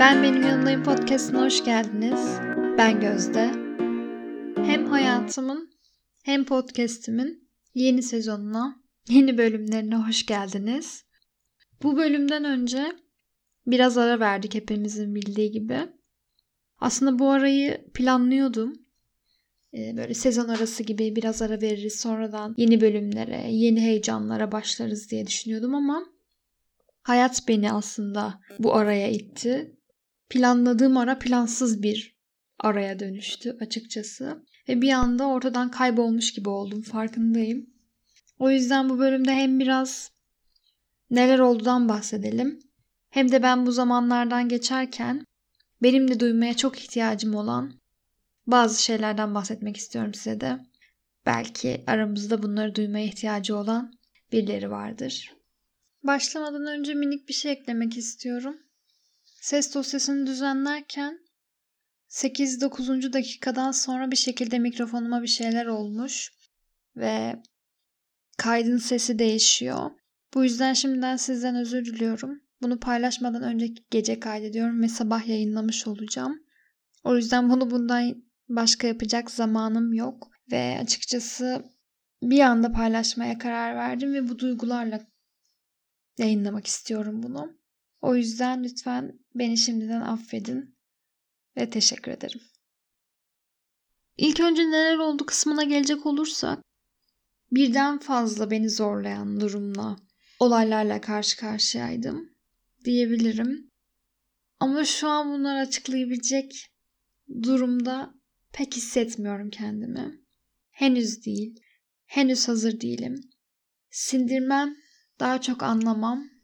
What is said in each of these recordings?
Ben Benim Yanındayım podcastına hoş geldiniz. Ben Gözde. Hem hayatımın hem podcastimin yeni sezonuna, yeni bölümlerine hoş geldiniz. Bu bölümden önce biraz ara verdik hepimizin bildiği gibi. Aslında bu arayı planlıyordum. Ee, böyle sezon arası gibi biraz ara veririz sonradan yeni bölümlere, yeni heyecanlara başlarız diye düşünüyordum ama hayat beni aslında bu araya itti planladığım ara plansız bir araya dönüştü açıkçası. Ve bir anda ortadan kaybolmuş gibi oldum farkındayım. O yüzden bu bölümde hem biraz neler olduğundan bahsedelim. Hem de ben bu zamanlardan geçerken benim de duymaya çok ihtiyacım olan bazı şeylerden bahsetmek istiyorum size de. Belki aramızda bunları duymaya ihtiyacı olan birileri vardır. Başlamadan önce minik bir şey eklemek istiyorum. Ses dosyasını düzenlerken 8-9. dakikadan sonra bir şekilde mikrofonuma bir şeyler olmuş ve kaydın sesi değişiyor. Bu yüzden şimdiden sizden özür diliyorum. Bunu paylaşmadan önceki gece kaydediyorum ve sabah yayınlamış olacağım. O yüzden bunu bundan başka yapacak zamanım yok ve açıkçası bir anda paylaşmaya karar verdim ve bu duygularla yayınlamak istiyorum bunu. O yüzden lütfen beni şimdiden affedin ve teşekkür ederim. İlk önce neler oldu kısmına gelecek olursak birden fazla beni zorlayan durumla, olaylarla karşı karşıyaydım diyebilirim. Ama şu an bunları açıklayabilecek durumda pek hissetmiyorum kendimi. Henüz değil. Henüz hazır değilim. Sindirmem, daha çok anlamam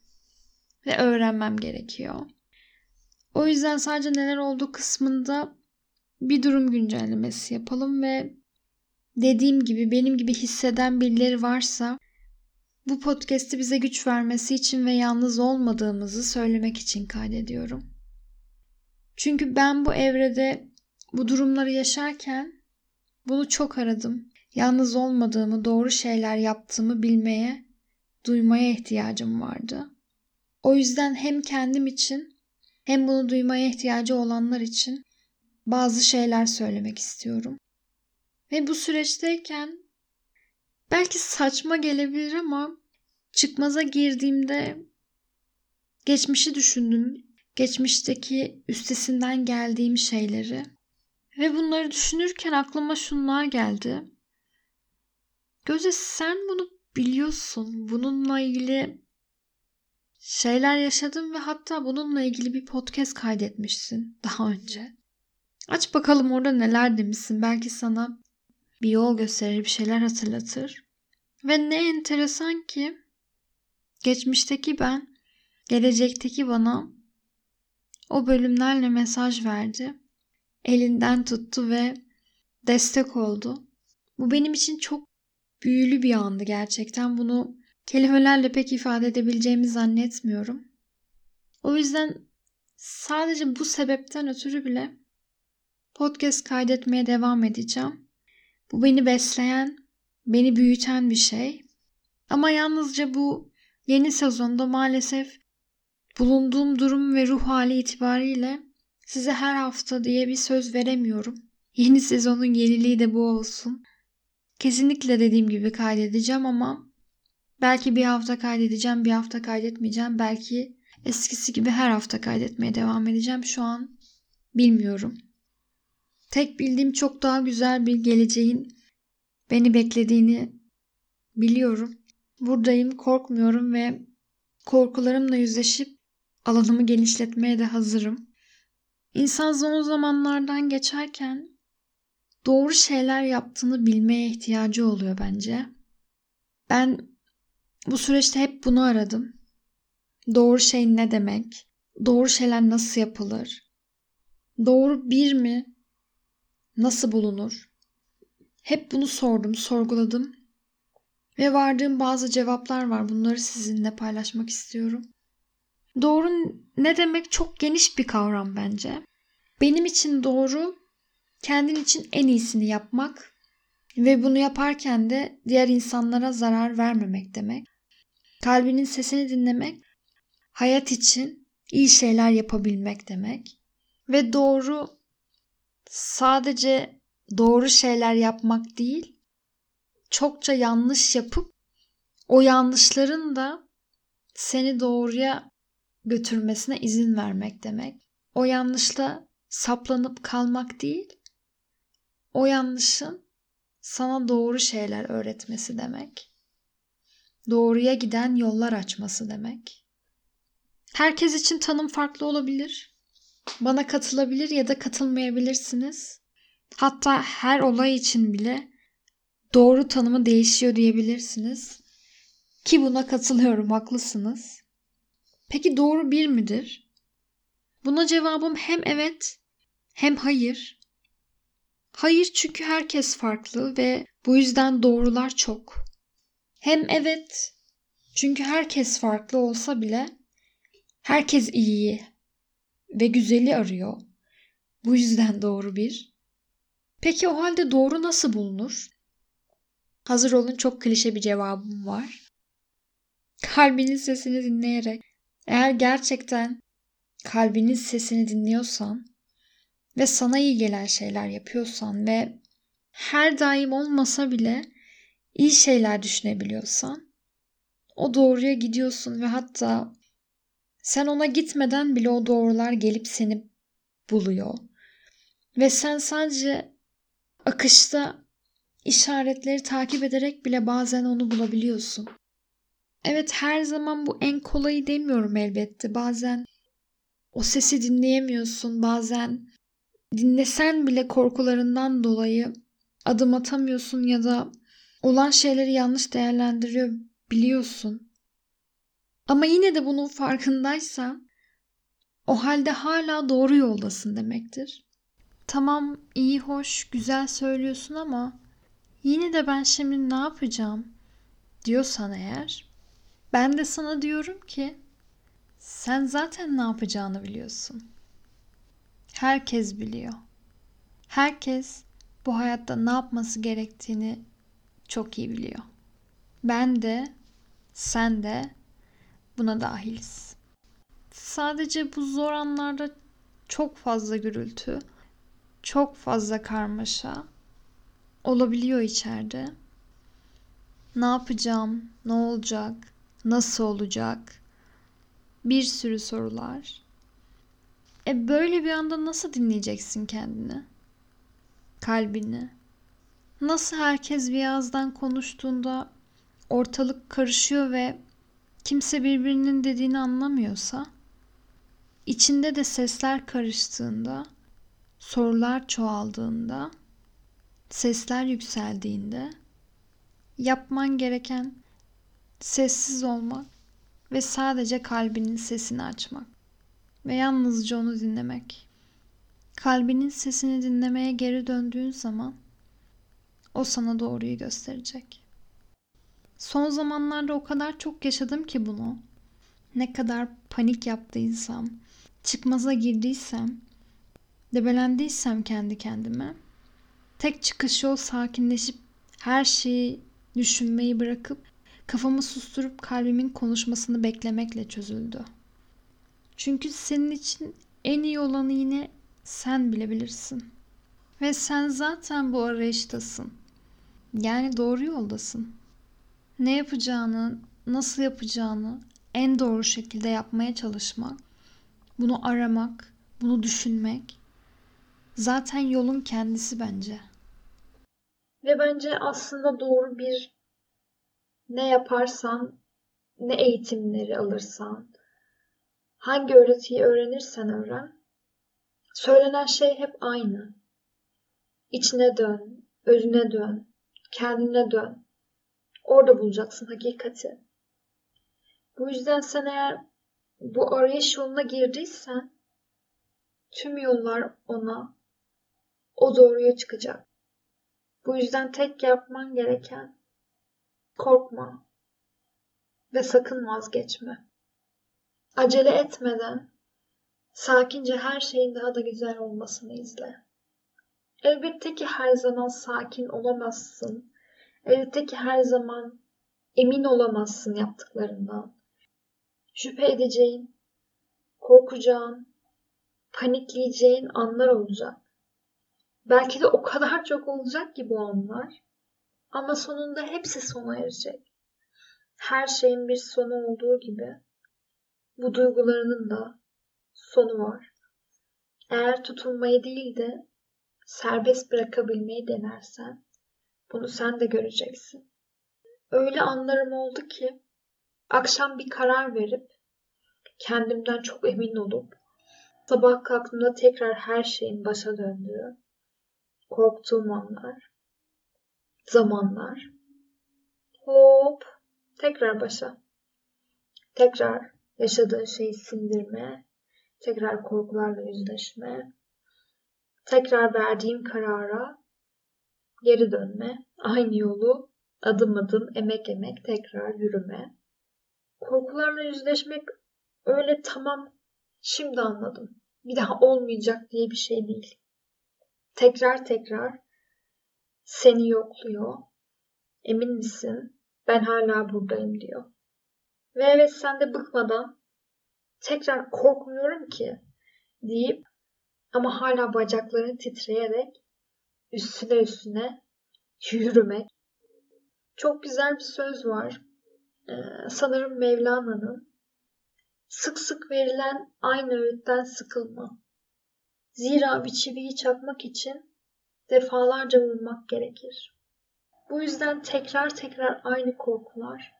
ve öğrenmem gerekiyor. O yüzden sadece neler olduğu kısmında bir durum güncellemesi yapalım ve dediğim gibi benim gibi hisseden birileri varsa bu podcast'i bize güç vermesi için ve yalnız olmadığımızı söylemek için kaydediyorum. Çünkü ben bu evrede bu durumları yaşarken bunu çok aradım. Yalnız olmadığımı, doğru şeyler yaptığımı bilmeye, duymaya ihtiyacım vardı. O yüzden hem kendim için hem bunu duymaya ihtiyacı olanlar için bazı şeyler söylemek istiyorum. Ve bu süreçteyken belki saçma gelebilir ama çıkmaza girdiğimde geçmişi düşündüm. Geçmişteki üstesinden geldiğim şeyleri. Ve bunları düşünürken aklıma şunlar geldi. Göze sen bunu biliyorsun. Bununla ilgili şeyler yaşadım ve hatta bununla ilgili bir podcast kaydetmişsin daha önce. Aç bakalım orada neler demişsin. Belki sana bir yol gösterir, bir şeyler hatırlatır. Ve ne enteresan ki geçmişteki ben, gelecekteki bana o bölümlerle mesaj verdi. Elinden tuttu ve destek oldu. Bu benim için çok büyülü bir andı gerçekten. Bunu kelimelerle pek ifade edebileceğimi zannetmiyorum. O yüzden sadece bu sebepten ötürü bile podcast kaydetmeye devam edeceğim. Bu beni besleyen, beni büyüten bir şey. Ama yalnızca bu yeni sezonda maalesef bulunduğum durum ve ruh hali itibariyle size her hafta diye bir söz veremiyorum. Yeni sezonun yeniliği de bu olsun. Kesinlikle dediğim gibi kaydedeceğim ama Belki bir hafta kaydedeceğim, bir hafta kaydetmeyeceğim. Belki eskisi gibi her hafta kaydetmeye devam edeceğim. Şu an bilmiyorum. Tek bildiğim çok daha güzel bir geleceğin beni beklediğini biliyorum. Buradayım, korkmuyorum ve korkularımla yüzleşip alanımı genişletmeye de hazırım. İnsan son zamanlardan geçerken doğru şeyler yaptığını bilmeye ihtiyacı oluyor bence. Ben bu süreçte hep bunu aradım. Doğru şey ne demek? Doğru şeyler nasıl yapılır? Doğru bir mi? Nasıl bulunur? Hep bunu sordum, sorguladım. Ve vardığım bazı cevaplar var. Bunları sizinle paylaşmak istiyorum. Doğru ne demek çok geniş bir kavram bence. Benim için doğru kendin için en iyisini yapmak ve bunu yaparken de diğer insanlara zarar vermemek demek. Kalbinin sesini dinlemek hayat için iyi şeyler yapabilmek demek. Ve doğru sadece doğru şeyler yapmak değil, çokça yanlış yapıp o yanlışların da seni doğruya götürmesine izin vermek demek. O yanlışla saplanıp kalmak değil, o yanlışın sana doğru şeyler öğretmesi demek. Doğruya giden yollar açması demek. Herkes için tanım farklı olabilir. Bana katılabilir ya da katılmayabilirsiniz. Hatta her olay için bile doğru tanımı değişiyor diyebilirsiniz. Ki buna katılıyorum, haklısınız. Peki doğru bir midir? Buna cevabım hem evet hem hayır. Hayır çünkü herkes farklı ve bu yüzden doğrular çok. Hem evet çünkü herkes farklı olsa bile herkes iyiyi ve güzeli arıyor. Bu yüzden doğru bir. Peki o halde doğru nasıl bulunur? Hazır olun çok klişe bir cevabım var. Kalbinin sesini dinleyerek. Eğer gerçekten kalbinin sesini dinliyorsan ve sana iyi gelen şeyler yapıyorsan ve her daim olmasa bile iyi şeyler düşünebiliyorsan o doğruya gidiyorsun ve hatta sen ona gitmeden bile o doğrular gelip seni buluyor. Ve sen sadece akışta işaretleri takip ederek bile bazen onu bulabiliyorsun. Evet her zaman bu en kolayı demiyorum elbette. Bazen o sesi dinleyemiyorsun. Bazen dinlesen bile korkularından dolayı adım atamıyorsun ya da olan şeyleri yanlış değerlendiriyor biliyorsun. Ama yine de bunun farkındaysan o halde hala doğru yoldasın demektir. Tamam iyi hoş güzel söylüyorsun ama yine de ben şimdi ne yapacağım diyorsan eğer ben de sana diyorum ki sen zaten ne yapacağını biliyorsun. Herkes biliyor. Herkes bu hayatta ne yapması gerektiğini çok iyi biliyor. Ben de, sen de buna dahiliz. Sadece bu zor anlarda çok fazla gürültü, çok fazla karmaşa olabiliyor içeride. Ne yapacağım? Ne olacak? Nasıl olacak? Bir sürü sorular. E böyle bir anda nasıl dinleyeceksin kendini? Kalbini. Nasıl herkes bir konuştuğunda ortalık karışıyor ve kimse birbirinin dediğini anlamıyorsa, içinde de sesler karıştığında, sorular çoğaldığında, sesler yükseldiğinde yapman gereken sessiz olmak ve sadece kalbinin sesini açmak ve yalnızca onu dinlemek. Kalbinin sesini dinlemeye geri döndüğün zaman o sana doğruyu gösterecek. Son zamanlarda o kadar çok yaşadım ki bunu. Ne kadar panik yaptıysam, çıkmaza girdiysem, debelendiysem kendi kendime. Tek çıkış yol sakinleşip her şeyi düşünmeyi bırakıp kafamı susturup kalbimin konuşmasını beklemekle çözüldü. Çünkü senin için en iyi olanı yine sen bilebilirsin. Ve sen zaten bu arayıştasın. Yani doğru yoldasın. Ne yapacağını, nasıl yapacağını en doğru şekilde yapmaya çalışmak, bunu aramak, bunu düşünmek zaten yolun kendisi bence. Ve bence aslında doğru bir ne yaparsan, ne eğitimleri alırsan, hangi öğretiyi öğrenirsen öğren, söylenen şey hep aynı. İçine dön, özüne dön, kendine dön. Orada bulacaksın hakikati. Bu yüzden sen eğer bu arayış yoluna girdiysen tüm yollar ona o doğruya çıkacak. Bu yüzden tek yapman gereken korkma ve sakın vazgeçme. Acele etmeden sakince her şeyin daha da güzel olmasını izle. Elbette ki her zaman sakin olamazsın. Elbette ki her zaman emin olamazsın yaptıklarından. Şüphe edeceğin, korkacağın, panikleyeceğin anlar olacak. Belki de o kadar çok olacak ki bu anlar. Ama sonunda hepsi sona erecek. Her şeyin bir sonu olduğu gibi bu duygularının da sonu var. Eğer tutulmayı değil de serbest bırakabilmeyi denersen bunu sen de göreceksin. Öyle anlarım oldu ki akşam bir karar verip kendimden çok emin olup sabah kalktığımda tekrar her şeyin başa döndüğü korktuğum anlar, zamanlar. Hop, tekrar başa. Tekrar yaşadığın şeyi sindirme, tekrar korkularla yüzleşme, tekrar verdiğim karara geri dönme, aynı yolu adım adım, emek emek tekrar yürüme. Korkularla yüzleşmek öyle tamam şimdi anladım. Bir daha olmayacak diye bir şey değil. Tekrar tekrar seni yokluyor. Emin misin? Ben hala buradayım diyor. Ve evet sen de bıkmadan tekrar korkmuyorum ki deyip ama hala bacakların titreyerek üstüne üstüne yürümek. Çok güzel bir söz var. Ee, sanırım Mevlana'nın. Sık sık verilen aynı öğütten sıkılma. Zira bir çiviyi çakmak için defalarca vurmak gerekir. Bu yüzden tekrar tekrar aynı korkular,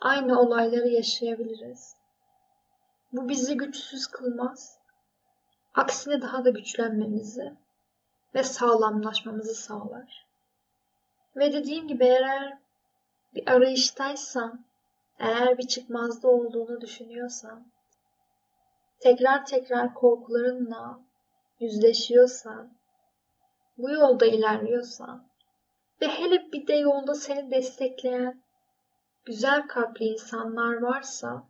aynı olayları yaşayabiliriz. Bu bizi güçsüz kılmaz. Aksine daha da güçlenmemizi ve sağlamlaşmamızı sağlar. Ve dediğim gibi eğer bir arayıştaysan, eğer bir çıkmazda olduğunu düşünüyorsan, tekrar tekrar korkularınla yüzleşiyorsan, bu yolda ilerliyorsan ve hele bir de yolda seni destekleyen güzel kalpli insanlar varsa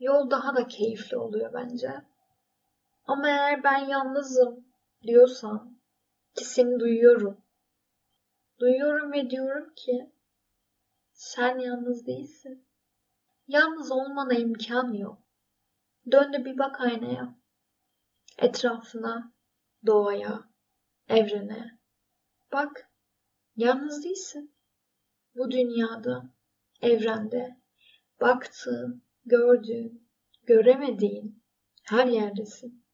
yol daha da keyifli oluyor bence. Ama eğer ben yalnızım diyorsan ki seni duyuyorum. Duyuyorum ve diyorum ki sen yalnız değilsin. Yalnız olmana imkan yok. Dön de bir bak aynaya. Etrafına, doğaya, evrene. Bak, yalnız değilsin. Bu dünyada, evrende, baktığın, gördüğün, göremediğin her yerdesin.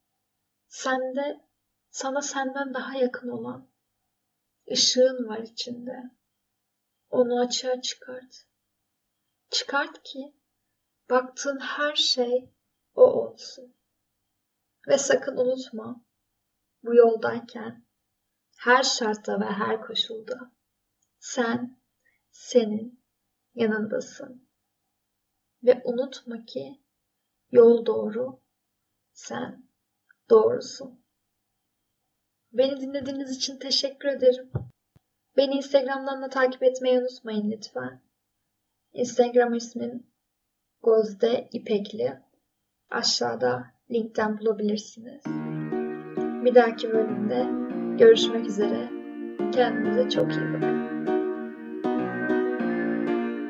Sende, sana senden daha yakın olan ışığın var içinde. Onu açığa çıkart. Çıkart ki baktığın her şey o olsun. Ve sakın unutma bu yoldayken her şartta ve her koşulda sen senin yanındasın. Ve unutma ki yol doğru, sen doğrusun. Beni dinlediğiniz için teşekkür ederim. Beni Instagram'dan da takip etmeyi unutmayın lütfen. Instagram ismim Gözde İpekli. Aşağıda linkten bulabilirsiniz. Bir dahaki bölümde görüşmek üzere. Kendinize çok iyi bakın.